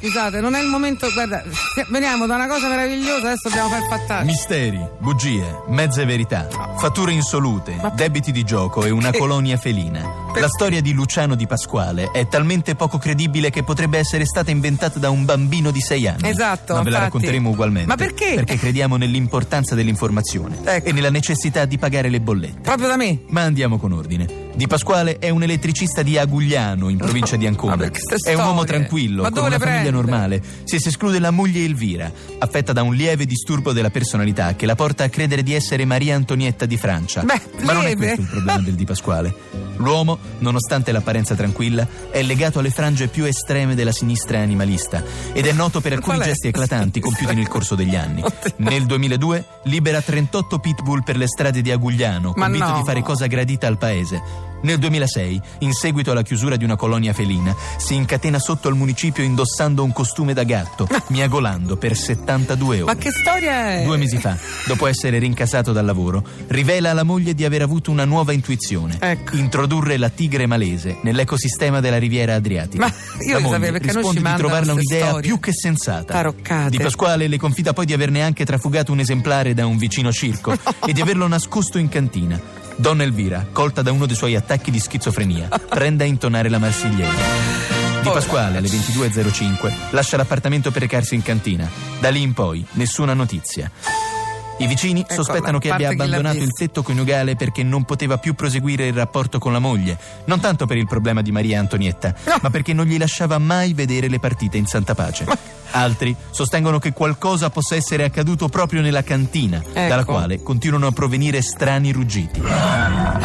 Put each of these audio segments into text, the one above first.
scusate, non è il momento. Guarda, veniamo da una cosa meravigliosa, adesso dobbiamo far fattare. Misteri, bugie, mezze verità, fatture insolute, debiti di gioco e una colonia felina. La storia di Luciano di Pasquale è talmente poco credibile che potrebbe essere stata inventata da un bambino di sei anni. Esatto, Ma ve la infatti. racconteremo ugualmente. Ma perché? Perché crediamo nell'importanza dell'informazione Ecco. e nella necessità di pagare le bollette. Proprio da me. Ma andiamo con ordine. Di Pasquale è un elettricista di Agugliano, in provincia di Ancona. Vabbè, È un uomo tranquillo, Ma con una le famiglia prende? normale. Se si esclude la moglie Elvira, affetta da un lieve disturbo della personalità che la porta a credere di essere Maria Antonietta di Francia. Beh, Ma non è lieve? questo il problema del Di Pasquale. L'uomo, nonostante l'apparenza tranquilla, è legato alle frange più estreme della sinistra animalista ed è noto per alcuni gesti eclatanti compiuti nel corso degli anni. Nel 2002 libera 38 pitbull per le strade di Agugliano, convinto no. di fare cosa gradita al paese. Nel 2006, in seguito alla chiusura di una colonia felina, si incatena sotto al municipio indossando un costume da gatto, miagolando per 72 ore. Ma che storia è? Due mesi fa, dopo essere rincasato dal lavoro, rivela alla moglie di aver avuto una nuova intuizione: Ecco. introdurre la tigre malese nell'ecosistema della riviera Adriatica. Ma io la moglie sapevo, risponde di trovarla un'idea storie. più che sensata. Taroccate. Di Pasquale le confida poi di averne anche trafugato un esemplare da un vicino circo e di averlo nascosto in cantina. Donna Elvira, colta da uno dei suoi attacchi di schizofrenia, prende a intonare la marsigliese. Di Pasquale alle 22.05 lascia l'appartamento per recarsi in cantina. Da lì in poi nessuna notizia. I vicini Ecco, sospettano che abbia abbandonato il tetto coniugale perché non poteva più proseguire il rapporto con la moglie, non tanto per il problema di Maria Antonietta, No. ma perché non gli lasciava mai vedere le partite in santa pace. Altri sostengono che qualcosa possa essere accaduto proprio nella cantina, dalla Ecco. quale continuano a provenire strani ruggiti. Ma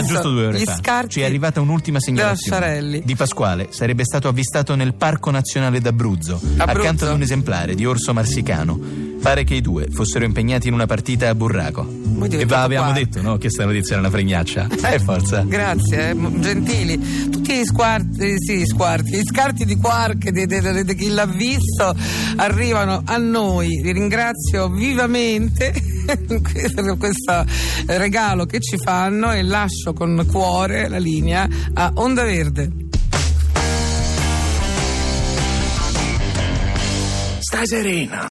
chi giusto due ore fa ci è arrivata un'ultima segnalazione. Di Pasquale sarebbe stato avvistato nel Parco Nazionale d'Abruzzo, Abruzzo? accanto ad un esemplare di orso marsicano. Pare che i due fossero impegnati in una partita a burraco. E va, abbiamo detto, no? Che sta notizia era una fregnaccia. Eh, forza. Grazie, eh, gentili. Tutti gli squarti, sì, squarti, gli scarti di quark di, di- di- di chi l'ha visto arrivano a noi. Vi ringrazio vivamente per questo regalo che ci fanno e lascio con cuore la linea a Onda Verde. Stai serena.